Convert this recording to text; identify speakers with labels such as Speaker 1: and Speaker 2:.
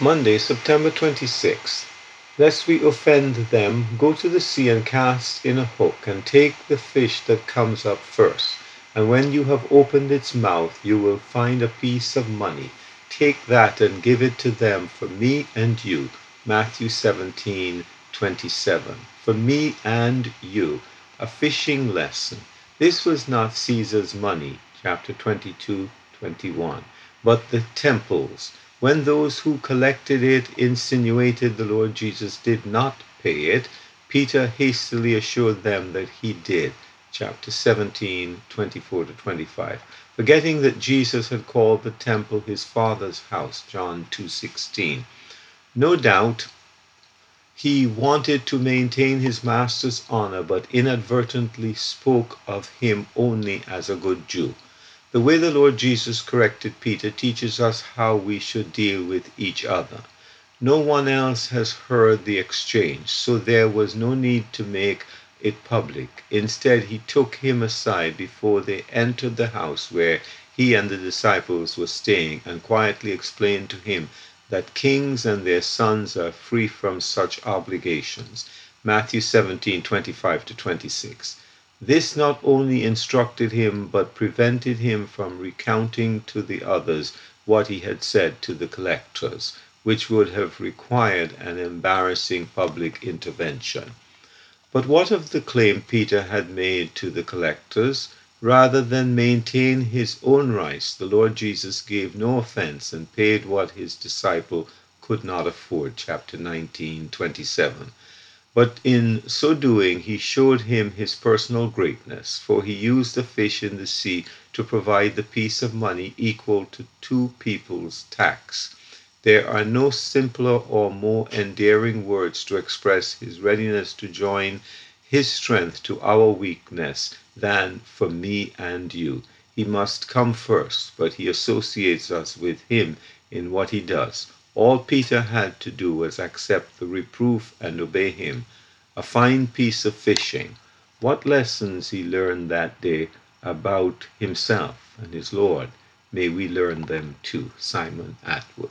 Speaker 1: Monday, September 26th. Lest we offend them, go to the sea and cast in a hook, and take the fish that comes up first. And when you have opened its mouth, you will find a piece of money. Take that and give it to them for me and you. Matthew 17 27. For me and you. A fishing lesson. This was not Caesar's money, chapter 22 21, but the temple's. When those who collected it insinuated the Lord Jesus did not pay it, Peter hastily assured them that he did. Chapter 17, 24 to 25. Forgetting that Jesus had called the temple his father's house, John 2:16. No doubt he wanted to maintain his master's honor, but inadvertently spoke of him only as a good Jew. The way the Lord Jesus corrected Peter teaches us how we should deal with each other. No one else has heard the exchange, so there was no need to make it public. Instead, he took him aside before they entered the house where he and the disciples were staying and quietly explained to him that kings and their sons are free from such obligations. Matthew 17 25 to 26. This not only instructed him, but prevented him from recounting to the others what he had said to the collectors, which would have required an embarrassing public intervention. But what of the claim Peter had made to the collectors? Rather than maintain his own rights, the Lord Jesus gave no offense and paid what his disciple could not afford. Chapter 19, 27. But in so doing, he showed him his personal greatness, for he used the fish in the sea to provide the piece of money equal to two people's tax. There are no simpler or more endearing words to express his readiness to join his strength to our weakness than for me and you. He must come first, but he associates us with him in what he does. All Peter had to do was accept the reproof and obey him. A fine piece of fishing. What lessons he learned that day about himself and his Lord. May we learn them too. Simon Atwood.